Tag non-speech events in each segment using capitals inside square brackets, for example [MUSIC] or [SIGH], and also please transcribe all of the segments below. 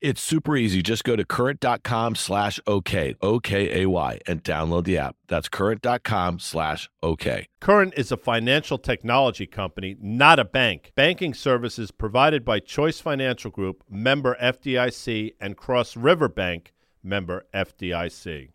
It's super easy. Just go to current.com slash OK, O-K-A-Y, and download the app. That's current.com slash OK. Current is a financial technology company, not a bank. Banking services provided by Choice Financial Group, member FDIC, and Cross River Bank, member FDIC.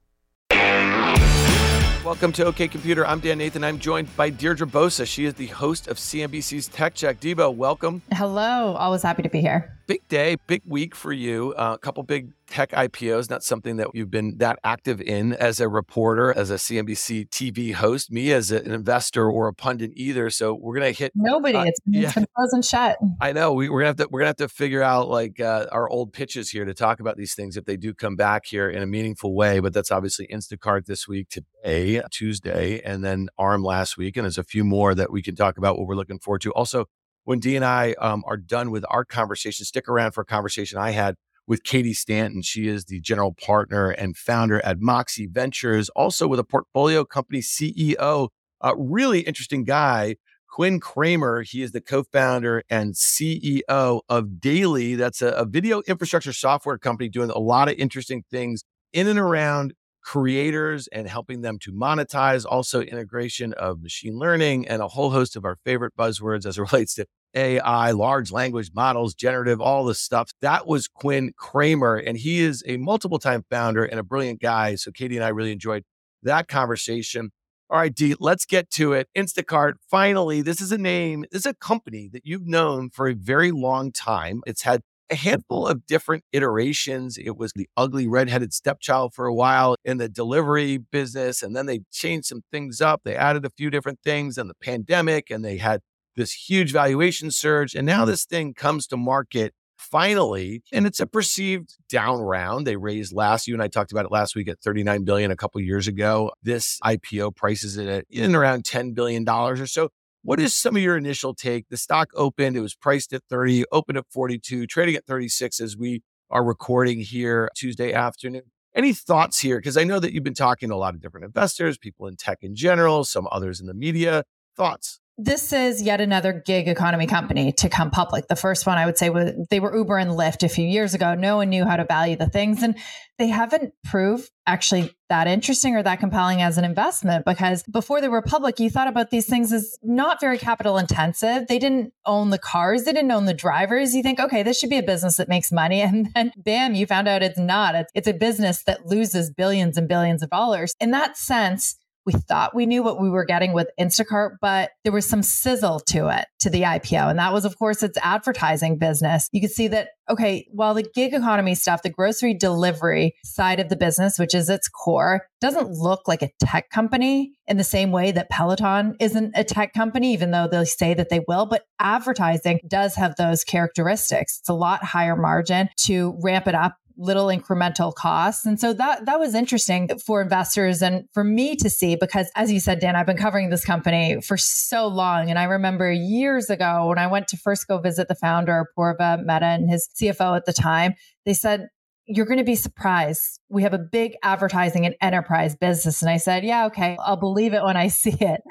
Welcome to OK Computer. I'm Dan Nathan. I'm joined by Deirdre Bosa. She is the host of CNBC's Tech Check. Debo, welcome. Hello. Always happy to be here. Big day, big week for you. Uh, a couple big tech IPOs, not something that you've been that active in as a reporter, as a CNBC TV host, me as an investor or a pundit either. So we're gonna hit nobody. Uh, it's, yeah. it's been frozen shut. I know. We, are gonna have to we're gonna have to figure out like uh, our old pitches here to talk about these things if they do come back here in a meaningful way. But that's obviously Instacart this week, today, Tuesday, and then ARM last week, and there's a few more that we can talk about. What we're looking forward to. Also, when D and I um, are done with our conversation, stick around for a conversation I had with Katie Stanton. She is the general partner and founder at Moxxie Ventures, also with a portfolio company CEO. A really interesting guy, Kwin Kramer. He is the co founder and CEO of Daily. That's a, a video infrastructure software company doing a lot of interesting things in and around creators and helping them to monetize, also integration of machine learning and a whole host of our favorite buzzwords as it [LAUGHS] relates to AI, large language models, generative, all this stuff. That was Kwin Kramer, and he is a multiple time founder and a brilliant guy. So Katie and I really enjoyed that conversation. All right, D, let's get to it. Instacart, finally, this is a name, this is a company that you've known for a very long time. It's had a handful of different iterations. It was the ugly redheaded stepchild for a while in the delivery business. And then they changed some things up. They added a few different things and the pandemic, and they had this huge valuation surge. And now this thing comes to market finally and it's a perceived down round they raised last you and i talked about it last week at 39 billion a couple years ago this ipo prices it at in around 10 billion dollars or so what is some of your initial take? The stock opened, it was priced at 30, opened at 42, trading at 36 as we are recording here Tuesday afternoon. Any thoughts here? Because I know that you've been talking to a lot of different investors, people in tech in general, some others in the media. Thoughts? This is yet another gig economy company to come public. The first one I would say was they were Uber and Lyft a few years ago. No one knew how to value the things and they haven't proved actually that interesting or that compelling as an investment because before they were public, you thought about these things as not very capital intensive. They didn't own the cars, they didn't own the drivers. You think, okay, this should be a business that makes money. [LAUGHS] And then bam, you found out it's not. It's, it's a business that loses billions and billions of dollars. In that sense, we thought we knew what we were getting with Instacart, but there was some sizzle to it, to the IPO. And that was, of course, its advertising business. You could see that, okay, while the gig economy stuff, the grocery delivery side of the business, which is its core, doesn't look like a tech company in the same way that Peloton isn't a tech company, even though they say that they will. But advertising does have those characteristics. It's a lot higher margin to ramp it up little incremental costs. And so that that was interesting for investors and for me to see because as you said Dan, I've been covering this company for so long and I remember years ago when I went to first go visit the founder Purva Mehta and his CFO at the time, they said you're going to be surprised. We have a big advertising and enterprise business. And I said, yeah, okay, I'll believe it when I [LAUGHS] see it.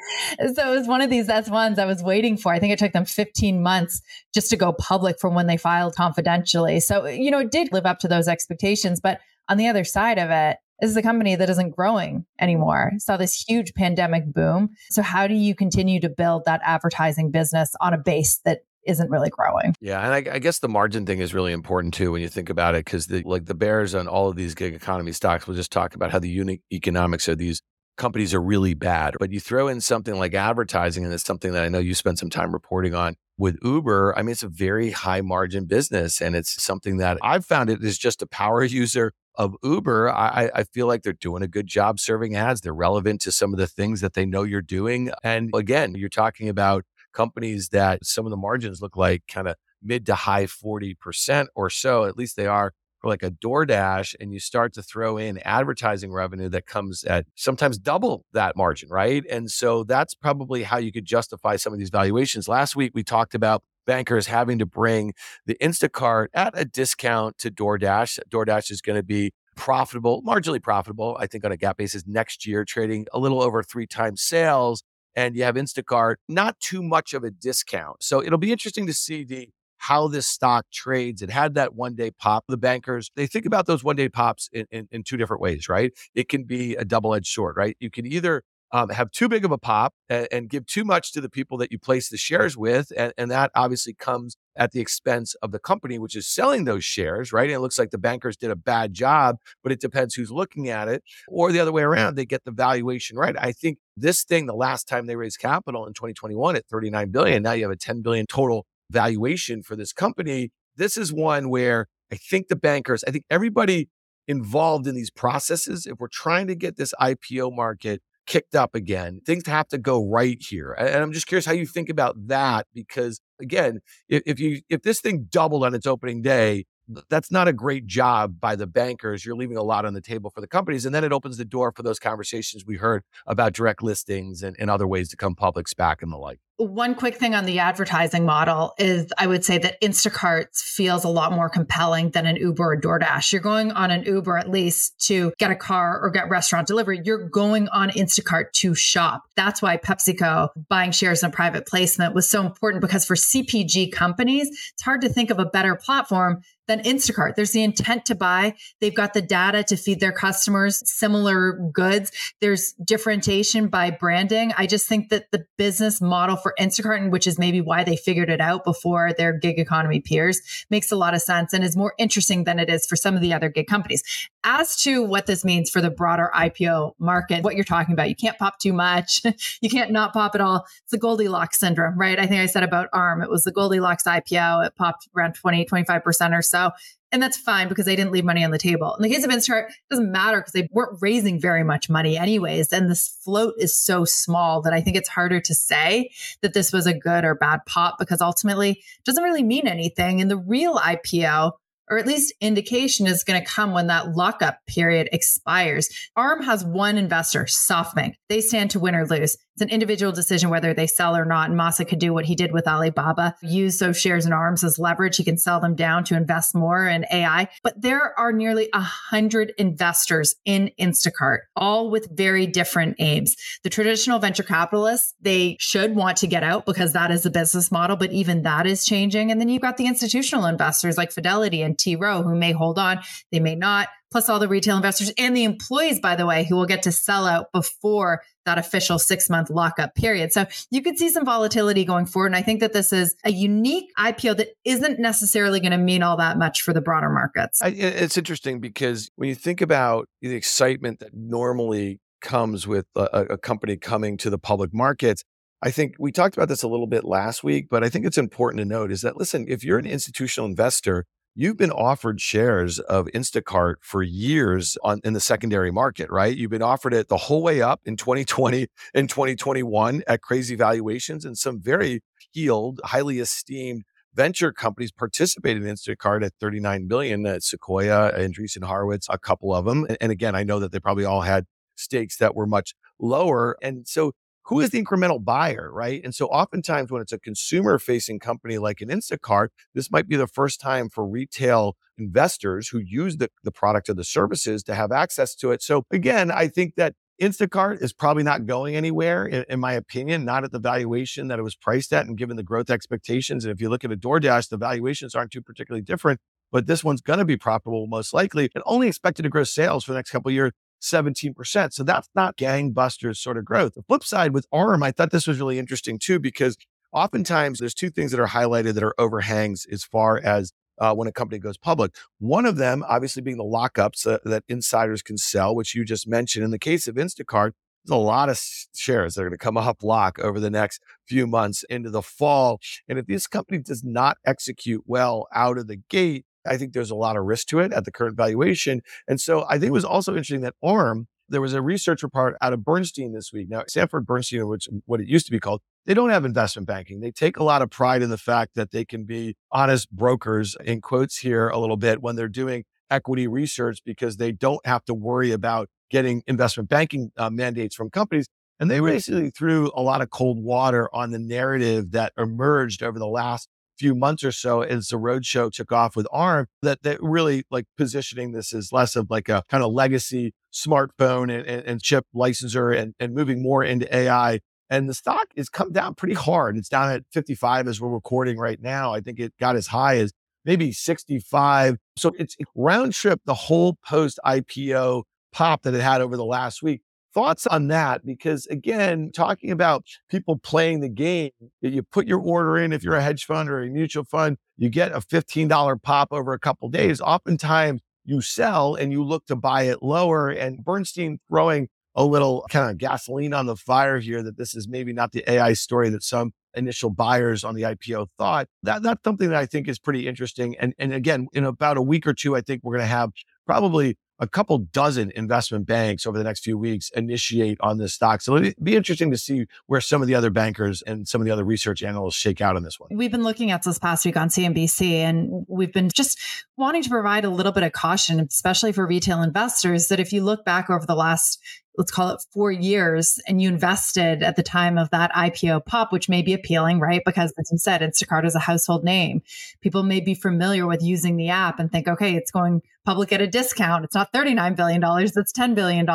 So it was one of these S1s I was waiting for. I think it took them 15 months just to go public from when they filed confidentially. So, uh, you know, it did live up to those expectations. But on the other side of it, this is a company that isn't growing anymore. Saw this huge pandemic boom. So how do you continue to build that advertising business on a base that isn't really growing. Yeah, and I, I, guess the margin thing is really important too when you think about it, because the like the bears on all of these gig economy stocks will just talk about how the unique economics of these companies are really bad. But you throw in something like advertising, and it's something that I know you spent some time reporting on with Uber. I mean, it's a very high margin business, and it's something that I've found it is just a power [LAUGHS] user of Uber. I, I feel like they're doing a good job serving ads. They're relevant to some of the things that they know you're doing. And again, you're talking about companies that some of the margins look like kind of mid to high 40% or so. At least they are or like a DoorDash and you start to throw in advertising revenue that comes at sometimes double that margin, right? And so that's probably how you could justify some of these valuations. Last week, we talked about bankers having to bring the Instacart at a discount to DoorDash. DoorDash is going to be profitable, marginally profitable, I think on a GAAP basis next year, trading a little over three times sales. And you have Instacart, not too much of a discount. So it'll be interesting to see the how this stock trades. It had that one day pop. The bankers, they think about those one day pops in, in, in two different ways, right? It can be a double edged sword, right? You can either um, have too big of a pop and, and, give too much to the people that you place the shares with. And, and, that obviously comes at the expense of the company, which is selling those shares, right? And it looks like the bankers did a bad job, but it depends who's looking at it. Or the other way around, they get the valuation right. I think this thing, the last time they raised capital in 2021 at 39 billion, now you have a 10 billion total valuation for this company. This is one where I think the bankers, I think everybody involved in these processes, if we're trying to get this IPO market kicked up again, things have to go right here. And I'm just curious how you think about that because again, if, if you if this thing doubled on its opening day, that's not a great job by the bankers. You're leaving a lot on the table for the companies. And then it opens the door for those conversations we heard about direct listings and, and other ways to come public SPAC and the like. One quick thing on the advertising model is I would say that Instacart feels a lot more compelling than an Uber or DoorDash. You're going on an Uber at least to get a car or get restaurant delivery. You're going on Instacart to shop. That's why PepsiCo buying shares in a private placement was so important because for CPG companies, it's hard to think of a better platform than Instacart. There's the intent to buy. They've got the data to feed their customers similar goods. There's differentiation by branding. I just think that the business model for Instacart, which is maybe why they figured it out before their gig economy peers, makes a lot of sense and is more interesting than it is for some of the other gig companies. As to what this means for the broader IPO market, what you're talking about, you can't pop too much. [LAUGHS] you can't not pop at all. It's the Goldilocks syndrome, right? I think I said about ARM, it was the Goldilocks IPO. It popped around 20, 25% or so. And that's fine because they didn't leave money on the table. In the case of Instacart, it doesn't matter because they weren't raising very much money anyways. And this float is so small that I think it's harder to say that this was a good or bad pop because ultimately it doesn't really mean anything. And the real IPO or at least indication is going to come when that lockup period expires. ARM has one investor, SoftBank. They stand to win or lose. It's an individual decision whether they sell or not. And Masa could do what he did with Alibaba, use those shares and arms as leverage. He can sell them down to invest more in AI. But there are nearly a hundred investors in Instacart, all with very different aims. The traditional venture capitalists, they should want to get out because that is the business model, but even that is changing. And then you've got the institutional investors like Fidelity and T. Rowe who may hold on, they may not plus all the retail investors and the employees, by the way, who will get to sell out before that official six month lockup period. So you could see some volatility going forward. And I think that this is a unique IPO that isn't necessarily going to mean all that much for the broader markets. I, it's interesting because when you think about the excitement that normally comes with a, a company coming to the public markets, I think we talked about this a little bit last week, but I think it's important to note is that listen, if you're an institutional investor, You've been offered shares of Instacart for years on in the secondary market, right? You've been offered it the whole way up in 2020 and 2021 at crazy valuations and some very healed, highly esteemed venture companies participated in Instacart at 39 billion at Sequoia, Andreessen Horowitz, a couple of them. And again, I know that they probably all had stakes that were much lower. And so who is the incremental buyer, right? And so oftentimes when it's a consumer facing company like an Instacart, this might be the first time for retail investors who use the, the product or the services to have access to it. So again, I think that Instacart is probably not going anywhere, in, in, my opinion, not at the valuation that it was priced at and given the growth expectations. And if you look at a DoorDash, the valuations aren't too particularly different, but this one's going to be profitable most likely and only expected to grow sales for the next couple years 17%. So that's not gangbusters sort of growth. The flip side with ARM, I thought this was really interesting too, because oftentimes there's two things that are highlighted that are overhangs as far as uh, when a company goes public. One of them, obviously, being the lockups uh, that insiders can sell, which you just mentioned. In the case of Instacart, there's a lot of shares that are going to come [LAUGHS] off lock over the next few months into the fall. And if this company does not execute well out of the gate, I think there's a lot of risk to it at the current valuation. And so I think it was also interesting that ARM, there was a research report out of Bernstein this week. Now, Sanford Bernstein, which what it used to be called, they don't have investment banking. They take a lot of pride in the fact that they can be honest brokers, in quotes here a little bit, when they're doing equity research because they don't have to worry about getting investment banking uh, mandates from companies. And they basically threw a lot of cold water on the narrative that emerged over the last few months or so as the roadshow took off with ARM that that really like positioning this as less of like a kind of legacy smartphone and, and, and chip licensor and, and moving more into AI. And the stock has come down pretty hard. It's down at 55 as we're recording right now. I think it got as high as maybe 65. So it's round trip the whole post IPO pop that it had over the last week. Thoughts on that? Because again, talking about people playing the game, you put your order in if you're a hedge fund or a mutual fund, you get a $15 pop over a couple days. Oftentimes you sell and you look to buy it lower. And Bernstein throwing a little kind of gasoline on the fire here that this is maybe not the AI story that some initial buyers on the IPO thought. That that's something that I think is pretty interesting. And and again, in about a week or two, I think we're going to have probably a couple dozen investment banks over the next few weeks initiate on this stock. So it'll be interesting to see where some of the other bankers and some of the other research analysts shake out on this one. We've been looking at this past week on CNBC, and we've been just wanting to provide a little bit of caution, especially for retail investors, that if you look back over the last let's call it four years and you invested at the time of that IPO pop, which may be appealing, right? Because as you said, Instacart is a household name. People may be familiar with using the app and think, okay, it's going public at a discount. It's not $39 billion, it's $10 billion.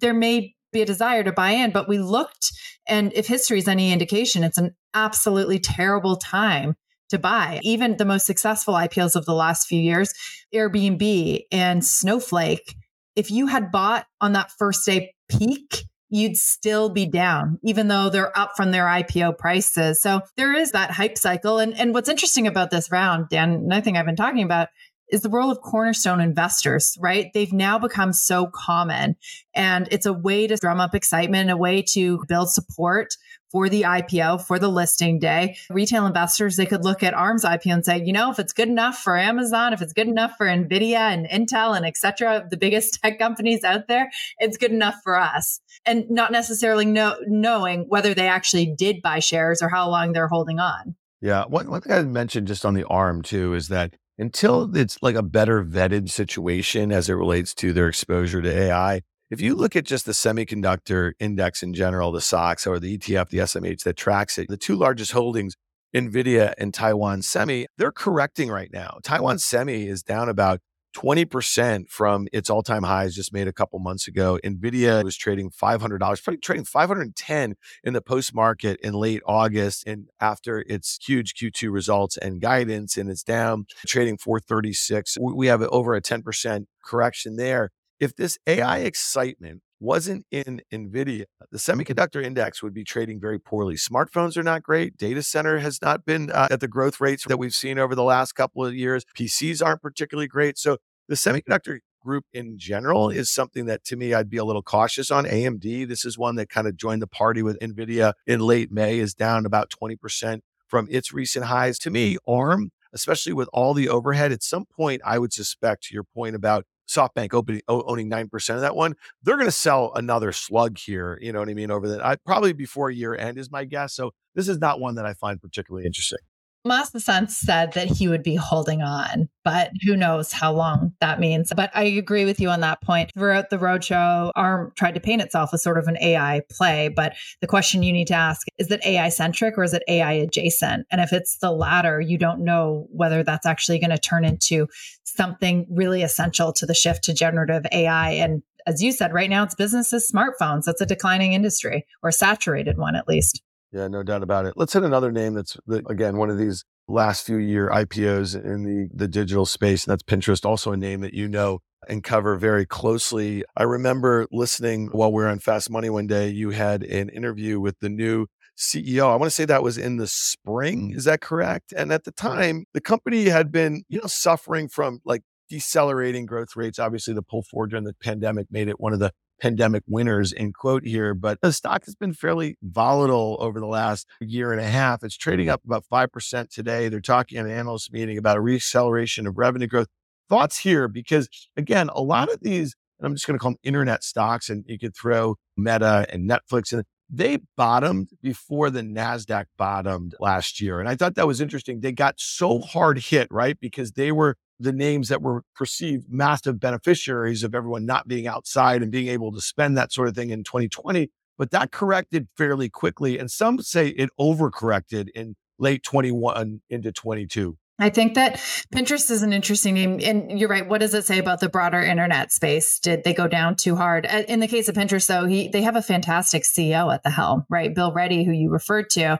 There may be a desire to buy in, but we looked, and if history is any indication, it's an absolutely terrible time to buy. Even the most successful IPOs of the last few years, Airbnb and Snowflake if you had bought on that first day peak, you'd still be down, even though they're up from their IPO prices. So there is that hype cycle. And, and what's interesting about this round, Dan, another thing I've been talking about is the role of cornerstone investors, right? They've now become so common and it's a way to drum up excitement, a way to build support for the IPO, for the listing day. Retail investors, they could look at ARM's IPO and say, you know, if it's good enough for Amazon, if it's good enough for Nvidia and Intel and et cetera, the biggest [LAUGHS] tech companies out there, it's good enough for us. And not necessarily know, knowing whether they actually did buy shares or how long they're holding on. Yeah. One, one thing I mentioned just on the ARM too is that until it's like a better vetted situation as it relates to their exposure to AI, if you look at just the semiconductor index in general, the SOX or the ETF, the SMH that tracks it, the two largest holdings, NVIDIA and Taiwan Semi, they're correcting right now. Taiwan Semi is down about 20% from its all-time highs just made a couple months ago. Nvidia was trading $500, probably trading 510 in the post-market in late August and after its huge Q2 results and guidance and it's down trading 436. We have over a 10% correction there if this AI excitement wasn't in NVIDIA, the semiconductor index would be trading very poorly. Smartphones are not great. Data center has not been uh, at the growth rates that we've seen over the last couple of years. PCs aren't particularly great. So the semiconductor group in general is something that to me I'd be a little cautious on. AMD, this is one that kind of joined the party with NVIDIA in late May, is down about 20% from its recent highs. To me, ARM, especially with all the overhead, at some point, I would suspect to your point about SoftBank opening, owning 9% of that one, they're going to sell another slug here. You know what I mean? Over the, I, probably before year end is my guess. So this is not one that I find particularly interesting. Masa said that he would be holding on, but who knows how long that means. But I agree with you on that point. Throughout the roadshow, ARM tried to paint itself as sort of an AI play. But the question you need to ask is it AI centric or is it AI adjacent? And if it's the latter, you don't know whether that's actually going to turn into something really essential to the shift to generative AI. And as you said, right now it's businesses, smartphones. That's a declining industry or saturated one, at least. Yeah, no doubt about it. Let's hit another name that's again one of these last few year IPOs in the the digital space, and that's Pinterest. Also a name that you know and cover very closely. I remember listening while we were on Fast Money one day. You had an interview with the new CEO. I want to say that was in the spring. Is that correct? And at the time, the company had been, you know, suffering from like decelerating growth rates. Obviously, the pull forward during the pandemic made it one of the pandemic winners in quote here, but the stock has been fairly volatile over the last year and a half. It's trading up about 5% today. They're talking at an analyst meeting about a reacceleration of revenue growth. Thoughts here, because again, a lot of these, and I'm just going to call them internet stocks, and you could throw Meta and Netflix in. They bottomed before the NASDAQ bottomed last year. And I thought that was interesting. They got so hard hit, right? Because they were the names that were perceived massive beneficiaries of everyone not being outside and being able to spend that sort of thing in 2020. But that corrected fairly quickly. And some say it overcorrected in late 21 into 22. I think that Pinterest is an interesting name. And you're right. What does it say about the broader internet space? Did they go down too hard? In the case of Pinterest, though, he they have a fantastic CEO at the helm, right? Bill Ready, who you referred to.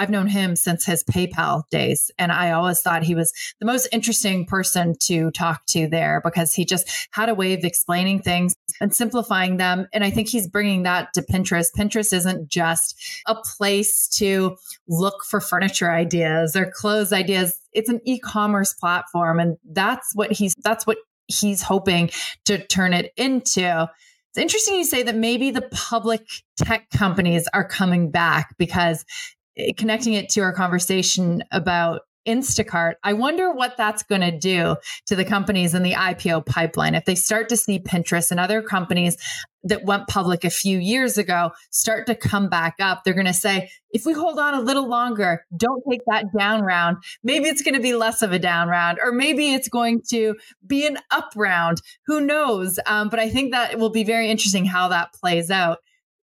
I've known him since his PayPal days. And I always thought he was the most interesting person to talk to there because he just had a way of explaining things and simplifying them. And I think he's bringing that to Pinterest. Pinterest isn't just a place to look for furniture ideas or clothes ideas. It's an e-commerce platform. And that's what he's, that's what he's hoping to turn it into. It's interesting you say that maybe the public tech companies are coming back because connecting it to our conversation about Instacart, I wonder what that's going to do to the companies in the IPO pipeline. If they start to see Pinterest and other companies that went public a few years ago start to come back up, they're going to say, if we hold on a little longer, don't take that down round, maybe it's going to be less of a down round, or maybe it's going to be an up round. Who knows? Um, but I think that will be very interesting how that plays out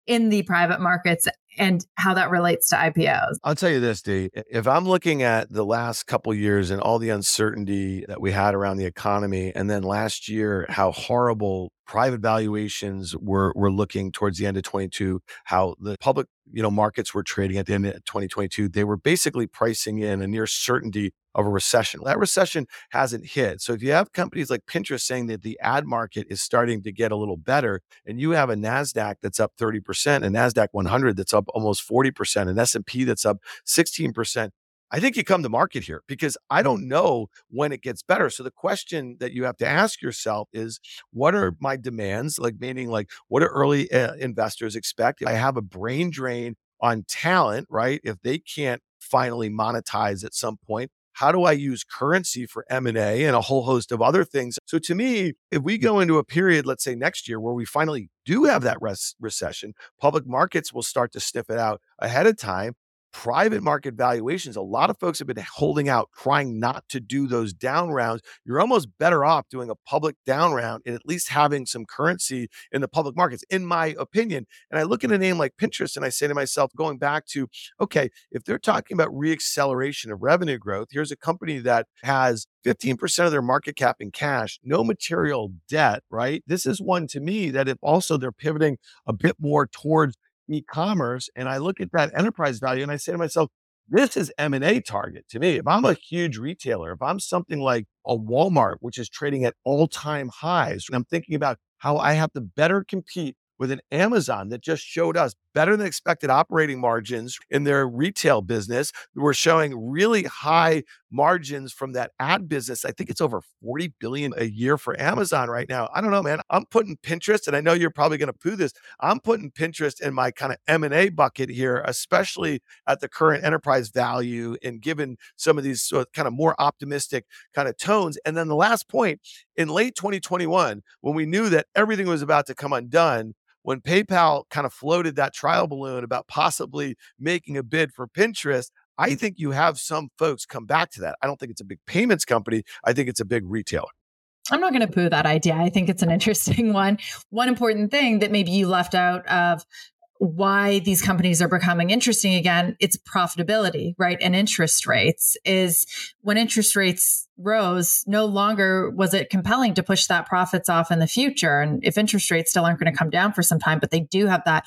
in the private markets and how that relates to IPOs. I'll tell you this, Dee. If I'm looking at the last couple years and all the uncertainty that we had around the economy, and then last year, how horrible private valuations were were looking towards the end of 22 how the public you know markets were trading at the end of 2022 they were basically pricing in a near certainty of a recession that recession hasn't hit so if you have companies like pinterest saying that the ad market is starting to get a little better and you have a nasdaq that's up 30% a nasdaq 100 that's up almost 40% an s&p that's up 16% I think you come to market here because I don't know when it gets better. So the question that you have to ask yourself is what are my demands? Like meaning like what do early uh, investors expect? I have a brain drain on talent, right? If they can't finally monetize at some point, how do I use currency for M&A and a whole host of other things? So to me, if we go into a period, let's say next year, where we finally do have that res- recession, public markets will start to sniff it out ahead of time private market valuations, a lot of folks have been holding out, trying not to do those down rounds. You're almost better off doing a public down round and at least having some currency in the public markets, in my opinion. And I look at a name like Pinterest and I say to myself, going back to, okay, if they're talking about reacceleration of revenue growth, here's a company that has 15% of their market cap in cash, no material debt, right? This is one to me that if also they're pivoting a bit more towards e-commerce and I look at that enterprise value and I say to myself, this is M&A target to me. If I'm a huge retailer, if I'm something like a Walmart, which is trading at all-time highs, I'm thinking about how I have to better compete with an Amazon that just showed us better than expected operating margins in their retail business. We're showing really high margins from that ad business. I think it's over 40 billion a year for Amazon right now. I don't know, man. I'm putting Pinterest, and I know you're probably going to poo this. I'm putting Pinterest in my kind of M&A bucket here, especially at the current enterprise value and given some of these sort of kind of more optimistic kind of tones. And then the last point in late 2021, when we knew that everything was about to come undone, when PayPal kind of floated that trial balloon about possibly making a bid for Pinterest, I think you have some folks come back to that. I don't think it's a big payments company. I think it's a big retailer. I'm not going to poo that idea. I think it's an [LAUGHS] interesting one. One important thing that maybe you left out of why these companies are becoming interesting again it's profitability right and interest rates is when interest rates rose no longer was it compelling to push that profits off in the future and if interest rates still aren't going to come down for some time but they do have that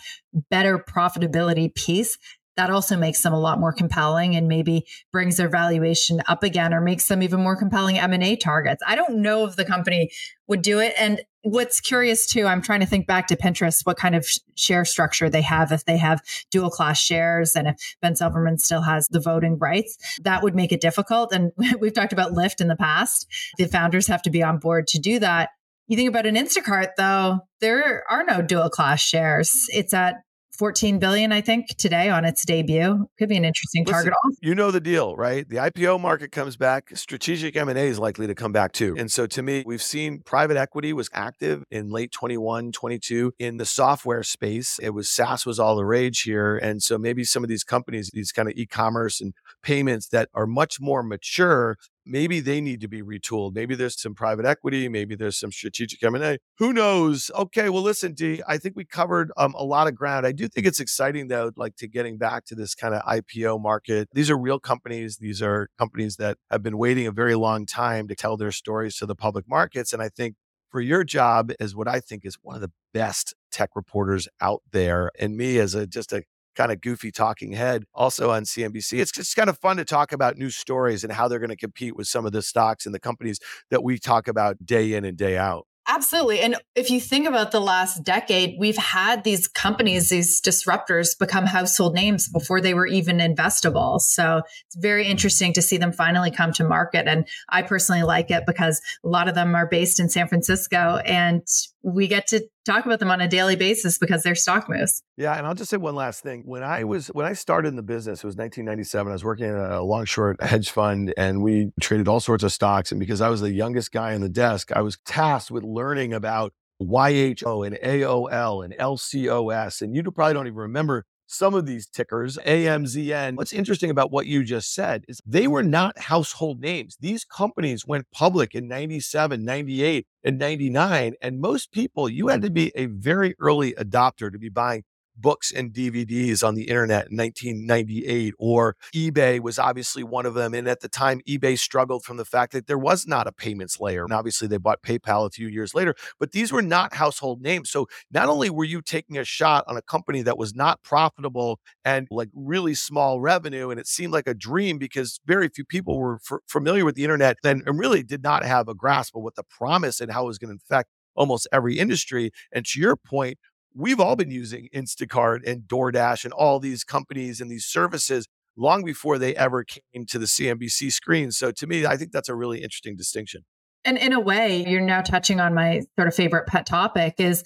better profitability piece that also makes them a lot more compelling and maybe brings their valuation up again or makes them even more compelling M&A targets. I don't know if the company would do it. And what's curious too I'm trying to think back to Pinterest what kind of share structure they have. If they have dual class shares and if Ben Silbermann still has the voting rights that would make it difficult. And [LAUGHS] we've talked about Lyft in the past. The founders have to be on board to do that. You think about an Instacart though, there are no dual class shares. It's at 14 billion, I think, today on its debut. Could be an interesting Listen, target. Also. You know the deal, right? The IPO market comes back. Strategic M&A is likely to come back too. And so to me, we've seen private equity was active in late 21, 22 in the software space. It was SaaS was all the rage here. And so maybe some of these companies, these kind of e-commerce and payments that are much more mature maybe they need to be retooled. Maybe there's some private equity, maybe there's some strategic M&A. Who knows? Okay, well listen, D, I think we covered um, a lot of ground. I do think it's exciting though like to getting back to this kind of IPO market. These are real companies. These are companies that have been waiting a very long time to tell their stories to the public markets and I think for your job as what I think is one of the best tech reporters out there and me as a just a kind of goofy talking head also on CNBC. It's just kind of fun to talk about new stories and how they're going to compete with some of the stocks and the companies that we talk about day in and day out. Absolutely. And if you think about the last decade, we've had these companies, these disruptors become household names before they were even investable. So it's very interesting to see them finally come to market. And I personally like it because a lot of them are based in San Francisco and we get to talk about them on a daily basis because they're stock moves. Yeah, and I'll just say one last thing. When I was when I started in the business, it was 1997. I was working in a long short hedge fund and we traded all sorts of stocks and because I was the youngest guy on the desk, I was tasked with learning about YHO and AOL and LCOS and you probably don't even remember some of these tickers, AMZN. What's interesting about what you just said is they were not household names. These companies went public in 97, 98, and 99. And most people, you had to be a very early adopter to be buying books and DVDs on the internet in 1998, or eBay was obviously one of them. And at the time, eBay struggled from the fact that there was not a payments layer. And obviously, they bought PayPal a few years later, but these were not household names. So not only were you taking a shot on a company that was not profitable and like really small revenue, and it seemed like a dream because very few people were f- familiar with the internet then and really did not have a grasp of what the promise and how it was going to affect almost every industry. And to your point, we've all been using Instacart and DoorDash and all these companies and these services long before they ever came to the CNBC screen. So to me, I think that's a really interesting distinction. And in a way, you're now touching on my sort of favorite pet topic is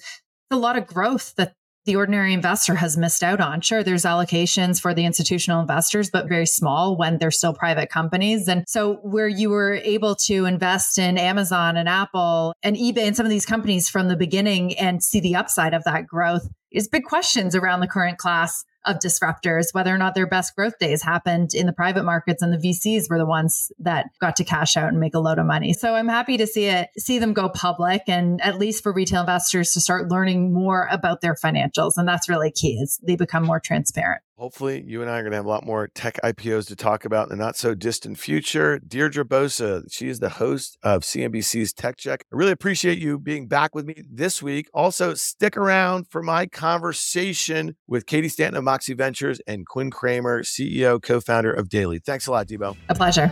a lot of growth that the ordinary investor has missed out on. Sure, there's allocations for the institutional investors, but very small when they're still private companies. And so, where you were able to invest in Amazon and Apple and eBay and some of these companies from the beginning and see the upside of that growth is big questions around the current class of disruptors, whether or not their best growth days happened in the private markets and the VCs were the ones that got to cash out and make a load of money. So I'm happy to see it, see them go public and at least for retail investors to start learning more about their financials. And that's really key is they become more transparent. Hopefully, you and I are going to have a lot more tech IPOs to talk about in the not so distant future. Deirdre Bosa, she is the host of CNBC's Tech Check. I really appreciate you being back with me this week. Also, stick around for my conversation with Katie Stanton of Moxxie Ventures and Kwin Kramer, CEO, co founder of Daily. Thanks a lot, Debo. A pleasure.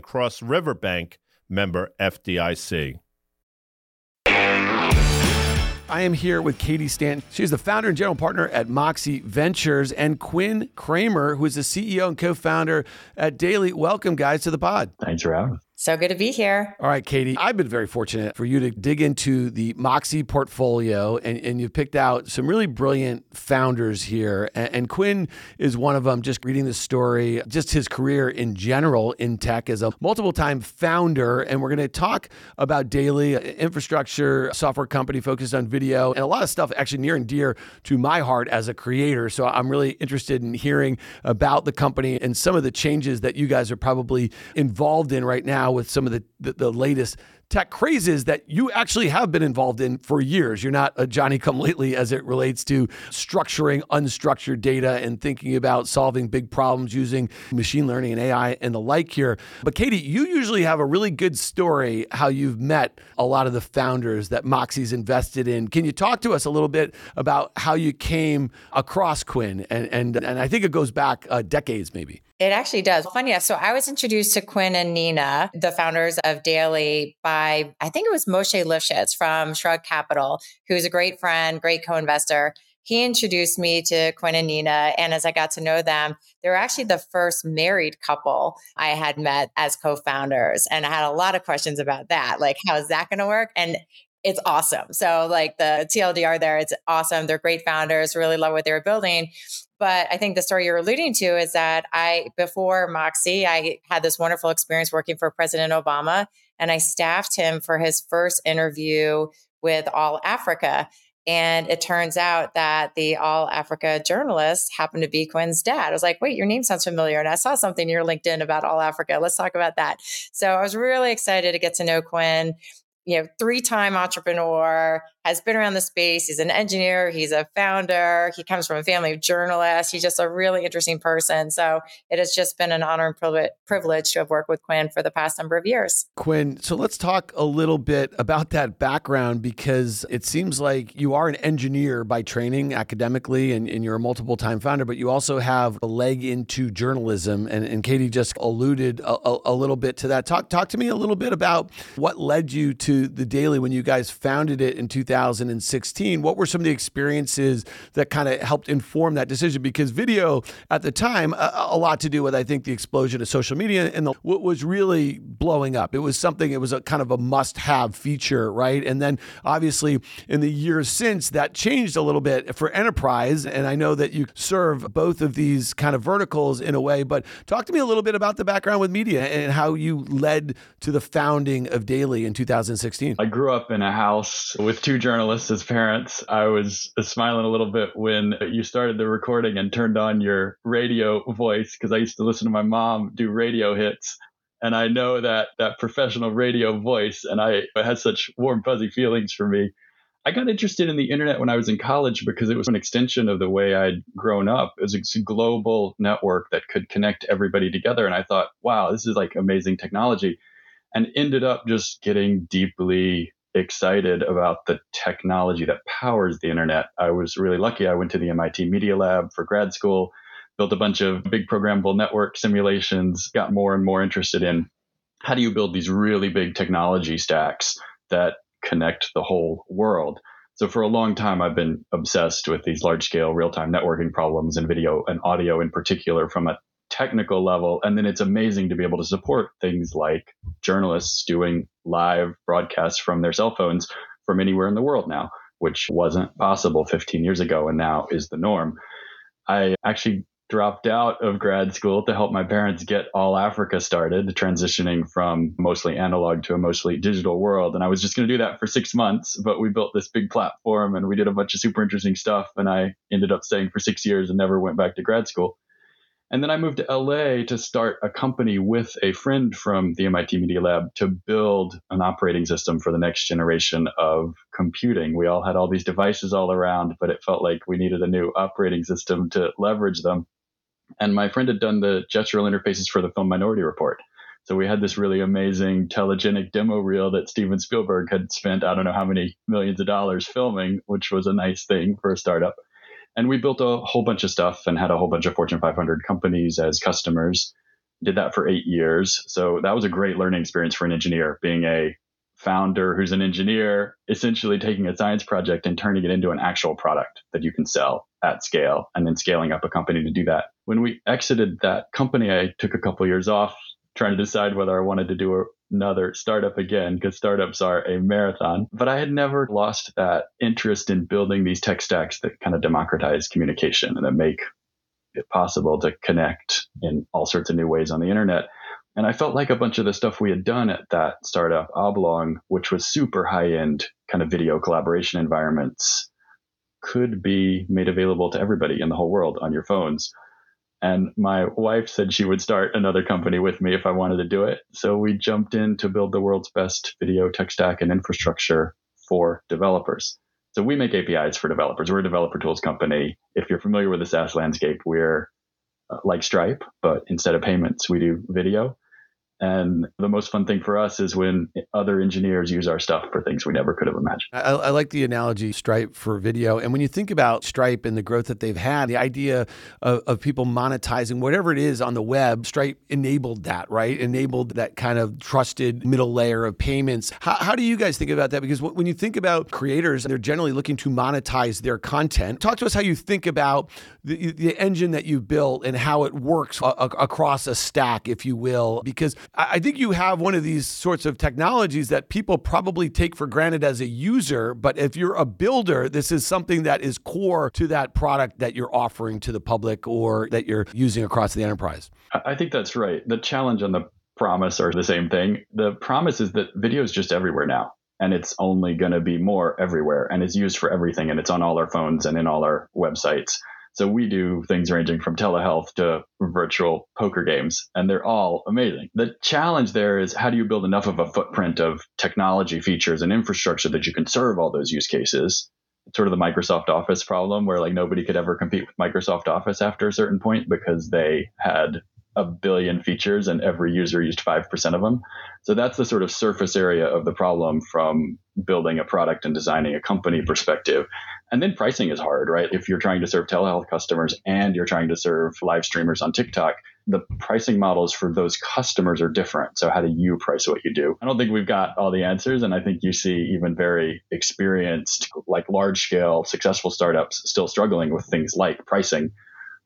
Cross River Bank, member FDIC. I am here with Katie Stanton. She's the founder and general partner at Moxxie Ventures, and Kwin Kramer, who is the CEO and co founder at Daily. Welcome, guys, to the pod. Thanks for having so good to be here. All right, Katie. I've been very fortunate for you to dig into the Moxxie portfolio, and, and you've picked out some really brilliant founders here. And, and Kwin is one of them. Just reading the story, just his career in general in tech as a multiple time founder. And we're going to talk about Daily, uh, infrastructure software company focused on video, and a lot of stuff actually near and dear to my heart as a creator. So I'm really interested in hearing about the company and some of the changes that you guys are probably involved in right now with some of the, the, the latest tech crazes that you actually have been involved in for years. You're not a Johnny come lately as it relates to structuring unstructured data and thinking about solving big problems using machine learning and AI and the like here. But Katie, you usually have a really good story how you've met a lot of the founders that Moxxie's invested in. Can you talk to us a little bit about how you came across Kwin? And and and I think it goes back uh, decades maybe. It actually does. Fun, yeah. So I was introduced to Kwin and Nina, the founders of Daily, by I think it was Moshe Lifshitz from Shrug Capital, who's a great friend, great co-investor. he introduced me to Kwin and Nina. And as I got to know them, they were actually the first married couple I had met as co founders. And I had a lot of questions about that. Like, how is that going to work? And it's awesome. So, like the TLDR there, it's awesome. They're great founders, really love what they're building. But I think the story you're alluding to is that I, before Moxxie, I had this wonderful experience working for President Obama and I staffed him for his first interview with All Africa. And it turns out that the All Africa journalist happened to be Kwin's dad. I was like, wait, your name sounds familiar. And I saw something in your LinkedIn about All Africa. Let's talk about that. So I was really excited to get to know Quinn you know, three time entrepreneur, has been around the space. He's an engineer, he's a founder, he comes from a family of journalists. He's just a really interesting person. So it has just been an honor and privilege to have worked with Kwin for the past number of years. Kwin, so let's talk a little bit about that background because it seems like you are an engineer by training academically and, and you're a multiple time founder, but you also have a leg into journalism. And, and Katie just alluded a, a, a little bit to that. Talk, talk to me a little bit about what led you to the Daily when you guys founded it in 2016. What were some of the experiences that kind of helped inform that decision? Because video at the time, a, a, lot to do with, I think, the explosion of social media and the, what was really blowing up. It was something, it was a kind of a must have feature, right? And then obviously in the years since, that changed a little bit for enterprise. And I know that you serve both of these kind of verticals in a way, but talk to me a little bit about the background with media and how you led to the founding of Daily in 2016. 16? I grew up in a house with two journalists as parents. I was smiling a little bit when you started the recording and turned on your radio voice because I used to listen to my mom do radio hits. And I know that that professional radio voice, and I it had such warm, fuzzy feelings for me. I got interested in the internet when I was in college because it was an extension of the way I'd grown up. It was a global network that could connect everybody together. And I thought, wow, this is like amazing technology and ended up just getting deeply excited about the technology that powers the internet. I was really lucky. I went to the MIT Media Lab for grad school, built a bunch of big programmable network simulations, got more and more interested in how do you build these really big technology stacks that connect the whole world. So for a long time, I've been obsessed with these large scale real time networking problems and video and audio in particular from a technical level. And then it's amazing to be able to support things like journalists doing live broadcasts from their cell phones from anywhere in the world now, which wasn't possible 15 years ago and now is the norm. I actually dropped out of grad school to help my parents get All Africa started, transitioning from mostly analog to a mostly digital world. And I was just going to do that for six months, but we built this big platform and we did a bunch of super interesting stuff. And I ended up staying for six years and never went back to grad school. And then I moved to LA to start a company with a friend from the MIT Media Lab to build an operating system for the next generation of computing. We all had all these devices all around, but it felt like we needed a new operating system to leverage them. And my friend had done the gestural interfaces for the film Minority Report. So we had this really amazing telegenic demo reel that Steven Spielberg had spent I don't know how many millions of dollars filming, which was a nice thing for a startup. And we built a whole bunch of stuff and had a whole bunch of Fortune 500 companies as customers. Did that for eight years. So that was a great learning experience for an engineer, being a founder who's an engineer, essentially taking a science project and turning it into an actual product that you can sell at scale and then scaling up a company to do that. When we exited that company, I took a couple years off trying to decide whether I wanted to do another startup again because startups are a marathon. But I had never lost that interest in building these tech stacks that kind of democratize communication and that make it possible to connect in all sorts of new ways on the internet. And I felt like a bunch of the stuff we had done at that startup, Oblong, which was super high end kind of video collaboration environments, could be made available to everybody in the whole world on your phones. And my wife said she would start another company with me if I wanted to do it. So we jumped in to build the world's best video tech stack and infrastructure for developers. So we make APIs for developers. We're a developer tools company. If you're familiar with the SaaS landscape, we're uh, like Stripe, but instead of payments, we do video. And the most fun thing for us is when other engineers use our stuff for things we never could have imagined. I, I, like the analogy Stripe for video. And when you think about Stripe and the growth that they've had, the idea of, of people monetizing whatever it is on the web, Stripe enabled that, right? Enabled that kind of trusted middle layer of payments. How, how do you guys think about that? Because when you think about creators, they're generally looking to monetize their content. Talk to us how you think about the, the engine that you've built and how it works uh, a, a, across a stack, if you will, because I think you have one of these sorts of technologies that people probably take for granted as a user. But if you're a builder, this is something that is core to that product that you're offering to the public or that you're using across the enterprise. I think that's right. The challenge and the promise are the same thing. The promise is that video is just everywhere now and it's only going to be more everywhere and it's used for everything and it's on all our phones and in all our websites so we do things ranging from telehealth to virtual poker games, and they're all amazing. The challenge there is how do you build enough of a footprint of technology features and infrastructure that you can serve all those use cases? It's sort of the Microsoft Office problem where like nobody could ever compete with Microsoft Office after a certain point because they had a billion features and every user used 5% of them. So that's the sort of surface area of the problem from building a product and designing a company perspective. And then pricing is hard, right? If you're trying to serve telehealth customers and you're trying to serve live streamers on TikTok, the pricing models for those customers are different. So how do you price what you do? I don't think we've got all the answers. And I think you see even very experienced, like large scale, successful startups still struggling with things like pricing.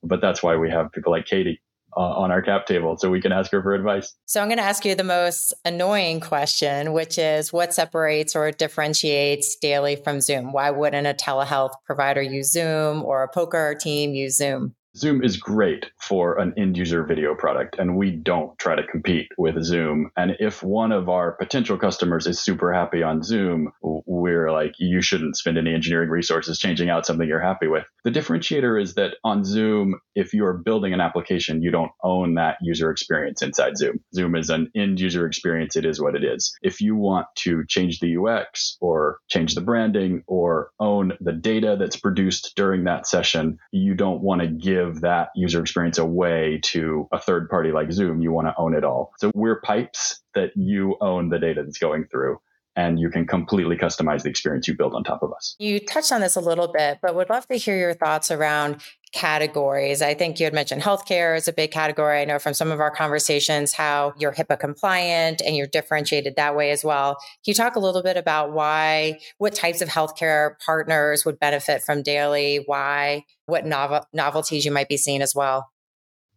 But that's why we have people like Katie uh, on our cap table so we can ask her for advice. So I'm going to ask you the most annoying question, which is what separates or differentiates Daily from Zoom? Why wouldn't a telehealth provider use Zoom or a poker team use Zoom? Zoom is great for an end user video product, and we don't try to compete with Zoom. And if one of our potential customers is super happy on Zoom, we're like, you shouldn't spend any engineering resources changing out something you're happy with. The differentiator is that on Zoom, if you're building an application, you don't own that user experience inside Zoom. Zoom is an end user experience, it is what it is. If you want to change the UX or change the branding or own the data that's produced during that session, you don't want to give give that user experience away to a third party like Zoom. You want to own it all. So we're pipes that you own the data that's going through and you can completely customize the experience you build on top of us. You touched on this a little bit, but would love to hear your thoughts around categories. I think you had mentioned healthcare is a big category. I know from some of our conversations how you're HIPAA compliant and you're differentiated that way as well. Can you talk a little bit about why, what types of healthcare partners would benefit from Daily? Why, what novel, novelties you might be seeing as well?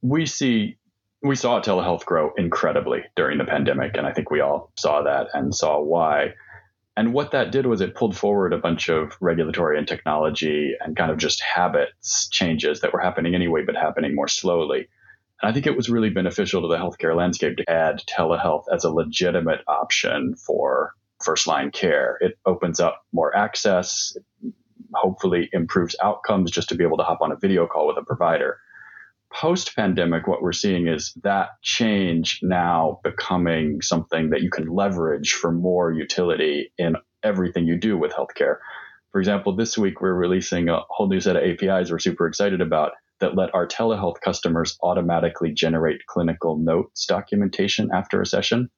We see we saw telehealth grow incredibly during the pandemic, and I think we all saw that and saw why. And what that did was it pulled forward a bunch of regulatory and technology and kind of just habits changes that were happening anyway, but happening more slowly. And I think it was really beneficial to the healthcare landscape to add telehealth as a legitimate option for first line care. It opens up more access, hopefully improves outcomes just to be able to hop on a video call with a provider post pandemic, what we're seeing is that change now becoming something that you can leverage for more utility in everything you do with healthcare. For example, this week we're releasing a whole new set of APIs we're super excited about that let our telehealth customers automatically generate clinical notes documentation after a session.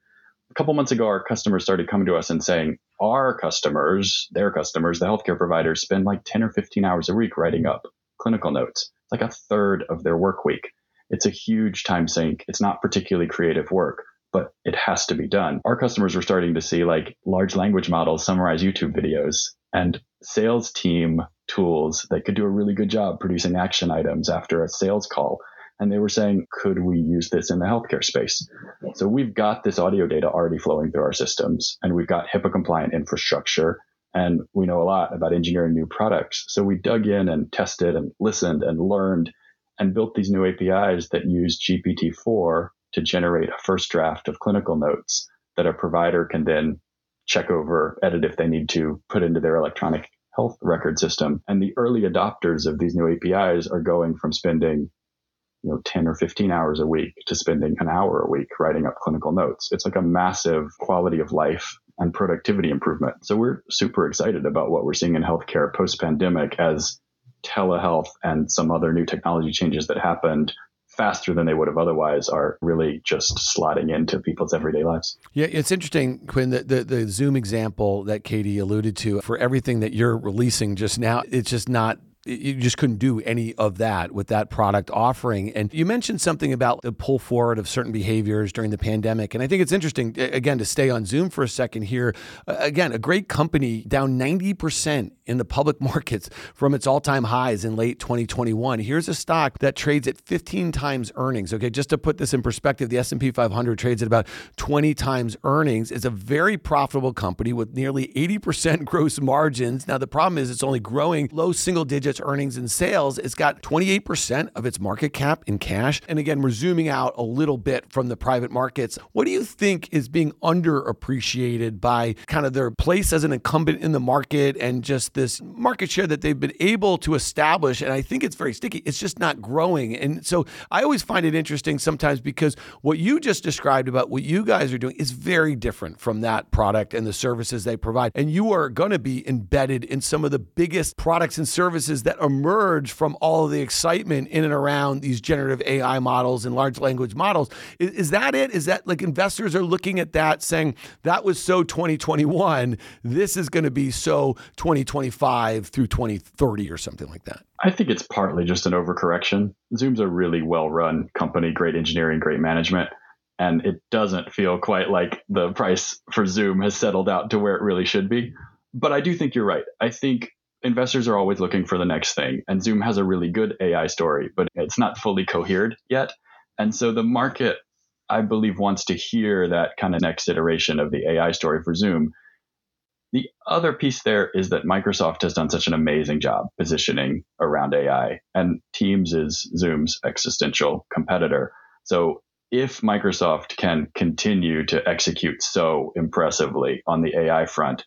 A couple months ago, our customers started coming to us and saying, our customers, their customers, the healthcare providers, spend like 10 or 15 hours a week writing up clinical notes like a third of their work week. It's a huge time sink. It's not particularly creative work, but it has to be done. Our customers were starting to see like large language models summarize YouTube videos and sales team tools that could do a really good job producing action items after a sales call. And they were saying, could we use this in the healthcare space? So we've got this audio data already flowing through our systems and we've got HIPAA compliant infrastructure and we know a lot about engineering new products. So we dug in and tested and listened and learned and built these new APIs that use GPT-4 to generate a first draft of clinical notes that a provider can then check over, edit if they need to, put into their electronic health record system. And the early adopters of these new APIs are going from spending you know 10 or 15 hours a week to spending an hour a week writing up clinical notes. It's like a massive quality of life and productivity improvement. So we're super excited about what we're seeing in healthcare post pandemic as telehealth and some other new technology changes that happened faster than they would have otherwise are really just slotting into people's everyday lives. Yeah, it's interesting, Kwin, the, the, the Zoom example that Katie alluded to for everything that you're releasing just now, it's just not you just couldn't do any of that with that product offering. And you mentioned something about the pull forward of certain behaviors during the pandemic. And I think it's interesting, again, to stay on Zoom for a second here. Again, a great company down 90% in the public [LAUGHS] markets from its all time highs in late 2021. Here's a stock that trades at 15 times earnings. Okay, just to put this in perspective, the S&P 500 trades at about 20 times earnings. It's a very profitable company with nearly 80% [LAUGHS] gross margins. Now, the problem is it's only growing low single digits its earnings and sales, it's got 28% of its market cap in cash. And again, we're zooming out a little bit from the private markets. What do you think is being underappreciated by kind of their place as an incumbent in the market and just this market share that they've been able to establish? And I think it's very sticky. It's just not growing. And so I always find it interesting sometimes because what you just described about what you guys are doing is very different from that product and the services they provide. And you are going to be embedded in some of the biggest products and services that emerge from all of the excitement in and around these generative AI models and large language models. Is, is that it? Is that like investors are looking at that saying that was so 2021, this is going to be so 2025 through 2030 or something like that? I think it's partly just an overcorrection. Zoom's a really well run company, great engineering, great management. And it doesn't feel quite like the price for Zoom has settled out to where it really should be. But I do think you're right. I think investors are always looking for the next thing. And Zoom has a really good AI story, but it's not fully cohered yet. And so the market, I believe, wants to hear that kind of next iteration of the AI story for Zoom. The other piece there is that Microsoft has done such an amazing job positioning around AI, and Teams is Zoom's existential competitor. So if Microsoft can continue to execute so impressively on the AI front,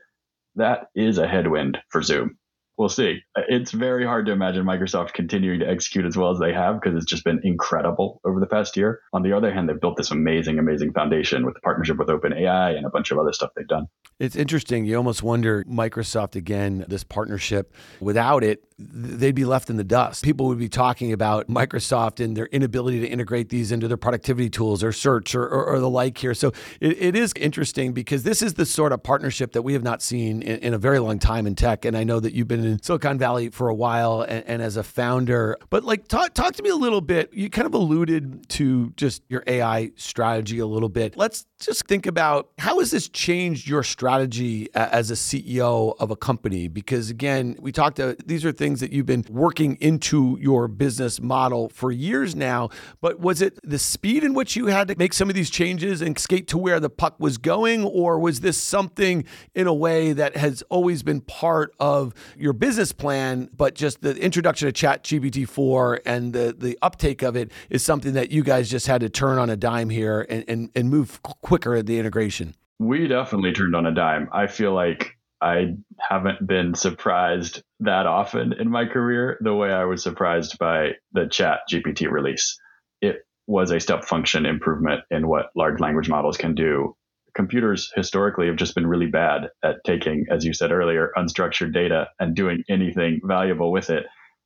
that is a headwind for Zoom we'll see. It's very hard to imagine Microsoft continuing to execute as well as they have because it's just been incredible over the past year. On the other hand, they've built this amazing, amazing foundation with the partnership with OpenAI and a bunch of other stuff they've done. It's interesting. You almost wonder Microsoft again, this partnership, without it, they'd be left in the dust. People would be talking about Microsoft and their inability to integrate these into their productivity tools or search or, or, or the like here. So it, it is interesting because this is the sort of partnership that we have not seen in, in, a very long time in tech. And I know that you've been in Silicon Valley for a while and, and as a founder, but like talk, talk to me a little bit. You kind of alluded to just your AI strategy a little bit. Let's just think about how has this changed your strategy uh, as a CEO of a company? Because again, we talked to these are things that you've been working into your business model for years now. But was it the speed in which you had to make some of these changes and skate to where the puck was going? Or was this something in a way that has always been part of your business plan, but just the introduction of Chat GPT 4 and the, the uptake of it is something that you guys just had to turn on a dime here and, and, and move quicker at the integration? We definitely turned on a dime. I feel like I haven't been surprised that often in my career the way I was surprised by the chat GPT release. It was a step function improvement in what large language models can do. Computers historically have just been really bad at taking, as you said earlier, unstructured data and doing anything valuable with it.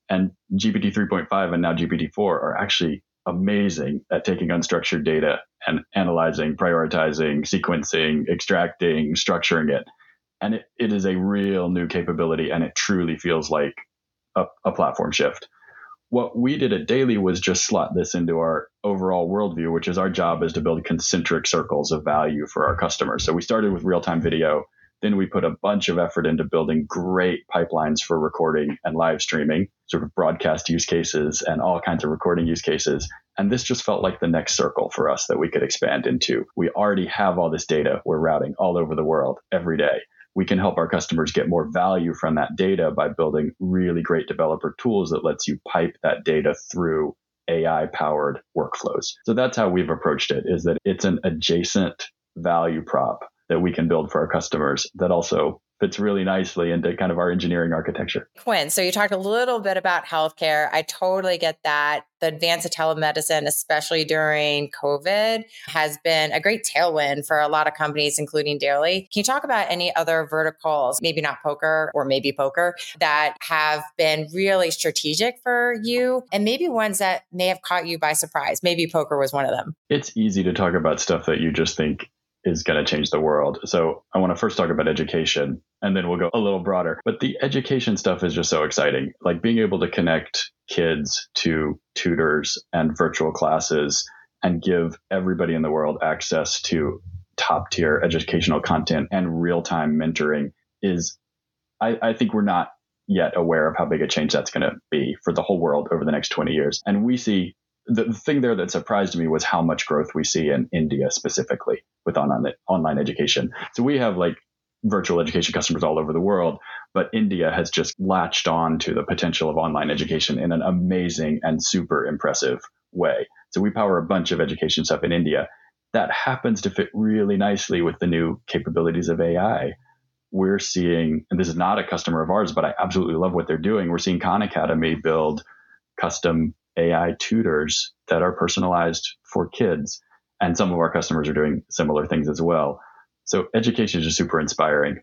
And GPT 3.5 and now GPT 4 are actually amazing at taking unstructured data and analyzing, prioritizing, sequencing, extracting, structuring it. And it, it is a real new capability and it truly feels like a, a platform shift. What we did at Daily was just slot this into our overall worldview, which is our job is to build concentric circles of value for our customers. So we started with real time video then we put a bunch of effort into building great pipelines for recording and live streaming, sort of broadcast use cases and all kinds of recording use cases. And this just felt like the next circle for us that we could expand into. We already have all this data we're routing all over the world every day. We can help our customers get more value from that data by building really great developer tools that lets you pipe that data through AI powered workflows. So that's how we've approached it is that it's an adjacent value prop that we can build for our customers that also fits really nicely into kind of our engineering architecture. Kwin, so you talked a little bit about healthcare. I totally get that. The advance of telemedicine, especially during COVID, has been a great tailwind for a lot of companies, including Daily. Can you talk about any other verticals, maybe not poker or maybe poker, that have been really strategic for you and maybe ones that may have caught you by surprise? Maybe poker was one of them. It's easy to talk about stuff that you just think is going to change the world. So I want to first talk about education and then we'll go a little broader. But the education stuff is just so exciting. Like being able to connect kids to tutors and virtual classes and give everybody in the world access to top tier educational content and real time mentoring is, I, I think we're not yet aware of how big a change that's going to be for the whole world over the next 20 years. And we see the thing there that surprised me was how much growth we see in India specifically with online online education. So we have like virtual education customers all over the world, but India has just latched on to the potential of online education in an amazing and super impressive way. So we power a bunch of education stuff in India that happens to fit really nicely with the new capabilities of AI. We're seeing, and this is not a customer of ours, but I absolutely love what they're doing. We're seeing Khan Academy build custom AI tutors that are personalized for kids. And some of our customers are doing similar things as well. So education is just super inspiring.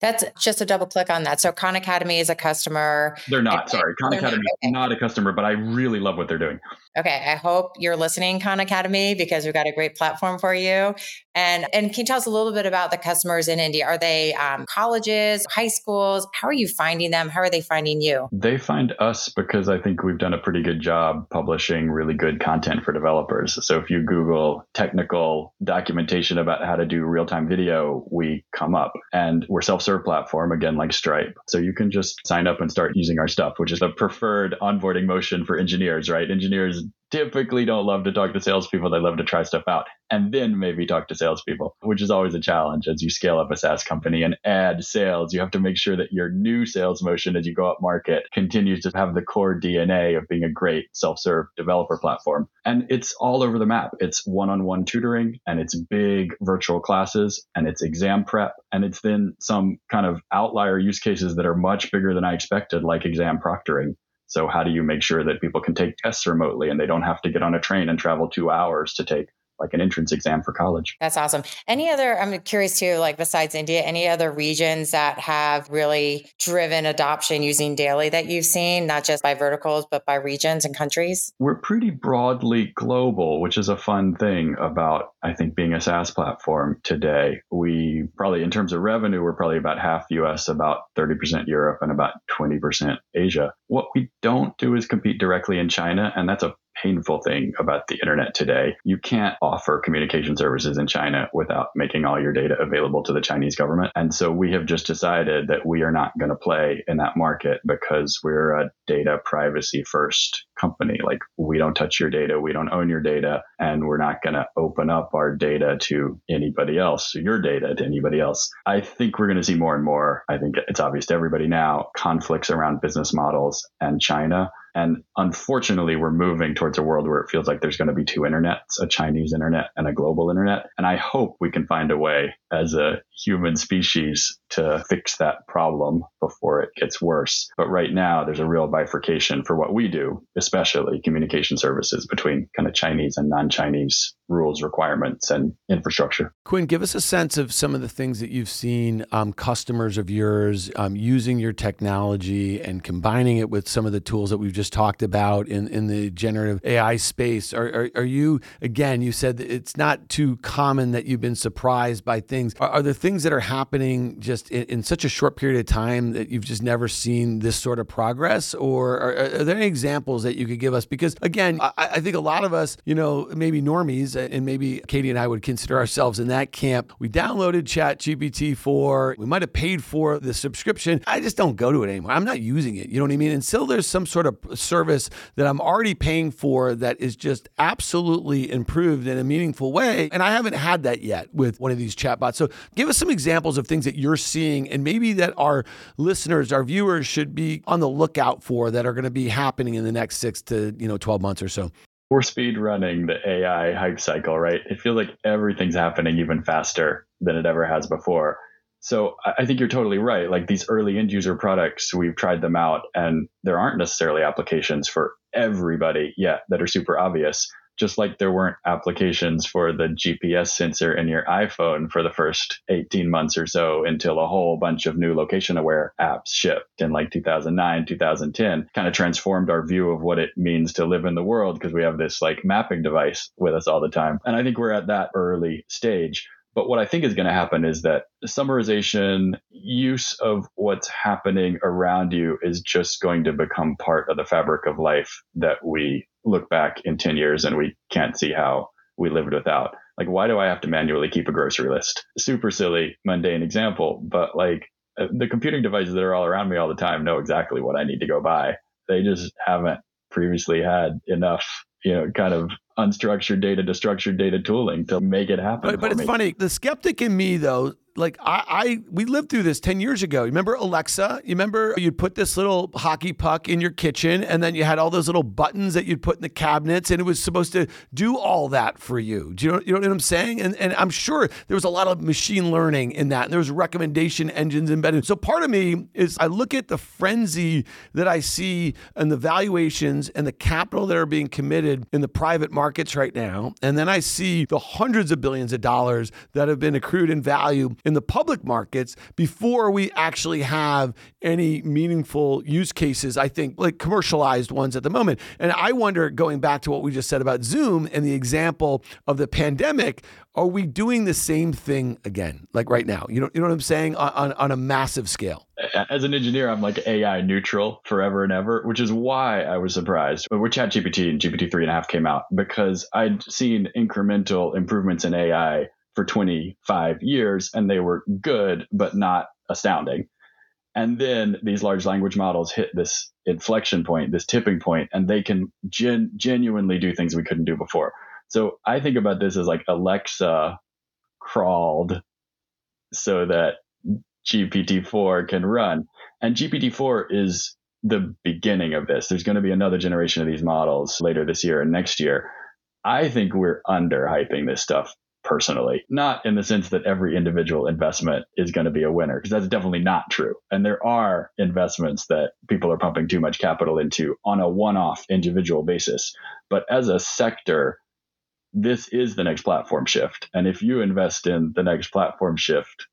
That's just a double click on that. So Khan Academy is a customer. They're not, sorry. Khan Academy not, okay. not a customer, but I really love what they're doing. Okay. I hope you're listening, Khan Academy, because we've got a great platform for you. And and can you tell us a little bit about the customers in India? Are they um, colleges, high schools? How are you finding them? How are they finding you? They find us because I think we've done a pretty good job publishing really good content for developers. So if you Google technical documentation about how to do real time video, we come up. And we're self serve platform, again, like Stripe. So you can just sign up and start using our stuff, which is the preferred onboarding motion for engineers, right? Engineers typically don't love to talk to salespeople. They love to try stuff out and then maybe talk to salespeople, which is always a challenge as you scale up a SaaS company and add sales. You have to make sure that your new sales motion as you go up market continues to have the core DNA of being a great self serve developer platform. And it's all over the map. It's one on one tutoring and it's big virtual classes and it's exam prep. And it's then some kind of outlier use cases that are much bigger than I expected, like exam proctoring so how do you make sure that people can take tests remotely and they don't have to get on a train and travel two hours to take like an entrance exam for college. That's awesome. Any other, I'm curious too, like besides India, any other regions that have really driven adoption using daily that you've seen, not just by verticals, but by regions and countries? We're pretty broadly global, which is a fun thing about, I think, being a SaaS platform today. We probably, in terms of revenue, we're probably about half US, about 30% Europe, and about 20% Asia. What we don't do is compete directly in China, and that's a painful thing about the internet today. You can't offer communication services in China without making all your data available to the Chinese government. And so we have just decided that we are not going to play in that market because we're a data privacy first company. Like we don't touch your data, we don't own your data, and we're not going to open up our data to anybody else, your data to anybody else. I think we're going to see more and more. I think it's obvious to everybody now conflicts around business models and China and unfortunately, we're moving towards a world where it feels like there's going to be two internets, a Chinese internet and a global internet. And I hope we can find a way as a human species to fix that problem before it gets worse. But right now, there's a real bifurcation for what we do, especially communication services between kind of Chinese and non Chinese rules, requirements, and infrastructure. Kwin, give us a sense of some of the things that you've seen um, customers of yours um, using your technology and combining it with some of the tools that we've just talked about in, in the generative AI space. Are, are, are you, again, you said it's not too common that you've been surprised by things. Are, are there things that are happening just in, in, such a short period of time that you've just never seen this sort of progress? Or are, are there any examples that you could give us? Because, again, I, I think a lot of us, you know, maybe normies, and maybe Katie and I would consider ourselves in that camp. We downloaded Chat GPT 4. We might have paid for the subscription. I just don't go to it anymore. I'm not using it. You know what I mean? Until there's some sort of service that I'm already paying for that is just absolutely improved in a meaningful way. And I haven't had that yet with one of these chatbots. So give us some examples of things that you're seeing and maybe that our listeners, our viewers should be on the lookout for that are going to be happening in the next six to, you know, 12 months or so we're speed running the AI hype cycle, right? It feels like everything's happening even faster than it ever has before. So I think you're totally right. Like these early end user products, we've tried them out and there aren't necessarily applications for everybody yet that are super obvious. Just like there weren't applications for the GPS sensor in your iPhone for the first 18 months or so until a whole bunch of new location aware apps shipped in like 2009, 2010, kind of transformed our view of what it means to live in the world because we have this like mapping device with us all the time. And I think we're at that early stage but what I think is going to happen is that summarization, use of what's happening around you is just going to become part of the fabric of life that we look back in 10 years and we can't see how we lived without. Like, why do I have to manually keep a grocery list? Super silly, mundane example, but like uh, the computing devices that are all around me all the time know exactly what I need to go buy. They just haven't previously had enough, you know, kind of unstructured data to structured data tooling to make it happen. But, but it's me. funny. The skeptic in me, though, like I, I we lived through this 10 years ago. You remember Alexa? You remember you'd put this little hockey puck in your kitchen and then you had all those little buttons that you'd put in the cabinets and it was supposed to do all that for you. Do you know, you know what I'm saying? And and I'm sure there was a lot of machine learning in that and there was recommendation engines embedded. So part of me is I look at the frenzy that I see and the valuations and the capital that are being committed in the private markets right now. And then I see the hundreds of billions of dollars that have been accrued in value in the public markets before we actually have any meaningful use cases, I think, like commercialized ones at the moment. And I wonder, going back to what we just said about Zoom and the example of the pandemic, are we doing the same thing again, like right now? You know, you know what I'm saying on, on, on a massive scale. As an engineer, I'm like AI neutral forever and ever, which is why I was surprised when ChatGPT and GPT three and a half came out because I'd seen incremental improvements in AI for 25 years and they were good, but not astounding. And then these large language models hit this inflection point, this tipping point, and they can gen- genuinely do things we couldn't do before. So I think about this as like Alexa crawled so that GPT-4 can run. And GPT-4 is the beginning of this. There's going to be another generation of these models later this year and next year. I think we're underhyping this stuff personally, not in the sense that every individual investment is going to be a winner, because that's definitely not true. And there are investments that people are pumping too much capital into on a one off individual basis. But as a sector, this is the next platform shift. And if you invest in the next platform shift,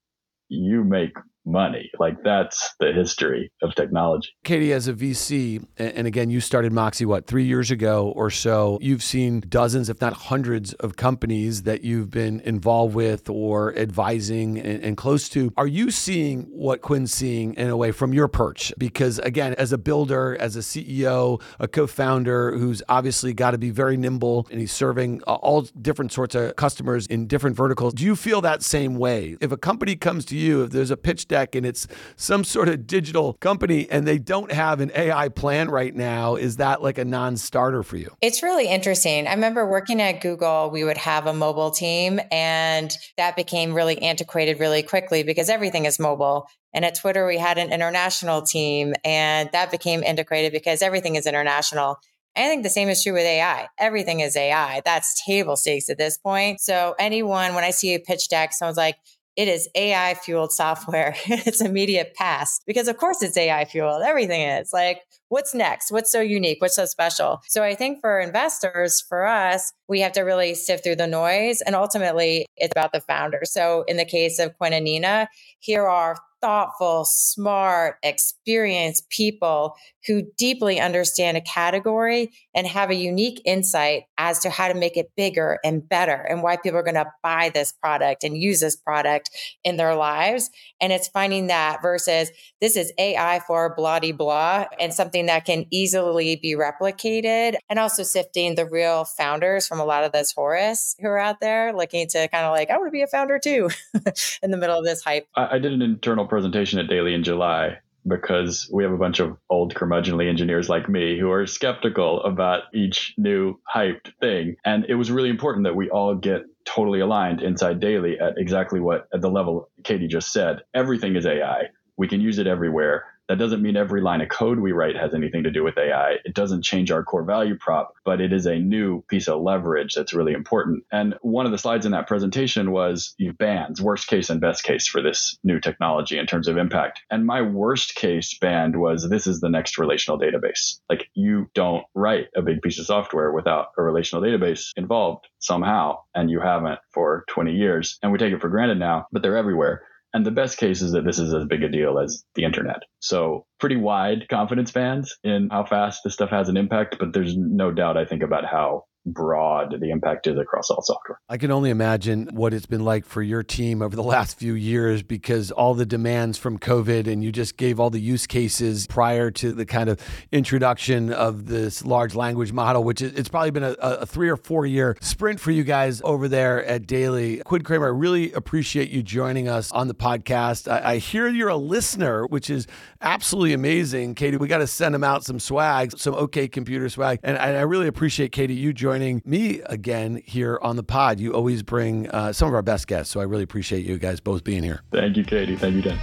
you make money. Like that's the history of technology. Katie, as a VC, and again, you started Moxxie, what, three years ago or so, you've seen dozens, if not hundreds, of companies that you've been involved with or advising and, and close to. Are you seeing what Kwin's seeing in a way from your perch? Because again, as a builder, as a CEO, a co founder who's obviously got to be very nimble and he's serving uh, all different sorts of customers in different verticals, do you feel that same way? If a company comes to you, if there's a pitch deck, and it's some sort of digital company and they don't have an AI plan right now, is that like a non starter for you? It's really interesting. I remember working at Google, we would have a mobile team, and that became really antiquated really quickly because everything is mobile. And at Twitter, we had an international team, and that became integrated because everything is international. I think the same is true with AI. Everything is AI. That's table stakes at this point. So, anyone, when I see a pitch deck, someone's like, it is AI fueled software. [LAUGHS] it's immediate pass because, of course, it's AI fueled. Everything is like, what's next? What's so unique? What's so special? So, I think for investors, for us, we have to really sift through the noise. And ultimately, it's about the founder. So, in the case of Kwin and Nina, here are thoughtful, smart, experienced people who deeply understand a category and have a unique insight as to how to make it bigger and better and why people are going to buy this product and use this product in their lives. And it's finding that versus this is AI for blah blah and something that can easily be replicated and also sifting the real founders from a lot of those Horus who are out there looking to kind of like, I want to be a founder too [LAUGHS] in the middle of this hype. I, I did an internal presentation at Daily in July because we have a bunch of old curmudgeonly engineers like me who are skeptical about each new hyped thing. And it was really important that we all get totally aligned inside Daily at exactly what at the level Katie just said. Everything is AI. We can use it everywhere. That doesn't mean every line of code we write has anything to do with AI. It doesn't change our core value prop, but it is a new piece of leverage that's really important. And one of the slides in that presentation was you bands, worst case and best case for this new technology in terms of impact. And my worst case band was this is the next relational database. Like you don't write a big piece of software without a relational database involved somehow, and you haven't for 20 years. And we take it for granted now, but they're everywhere. And the best case is that this is as big a deal as the internet. So pretty wide confidence bands in how fast this stuff has an impact, but there's no doubt I think about how broad the impact is across all software. I can only imagine what it's been like for your team over the last few years because all the demands from COVID and you just gave all the use cases prior to the kind of introduction of this large language model, which it's probably been a, a three or four year sprint for you guys over there at Daily. Kwin Kramer, I really appreciate you joining us on the podcast. I, I hear you're a listener, which is absolutely amazing. Katie, we got to send them out some swag, some OK Computer swag. And I, I really appreciate, Katie, you joining joining me again here on the pod. You always bring uh, some of our best guests, so I really appreciate you guys both being here. Thank you, Katie. Thank you, Dan.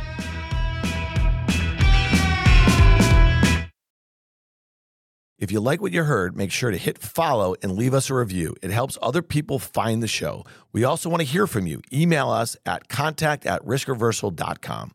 If you like what you heard, make sure to hit follow and leave us a review. It helps other people find the show. We also want to hear from you. Email us at contact at riskreversal.com.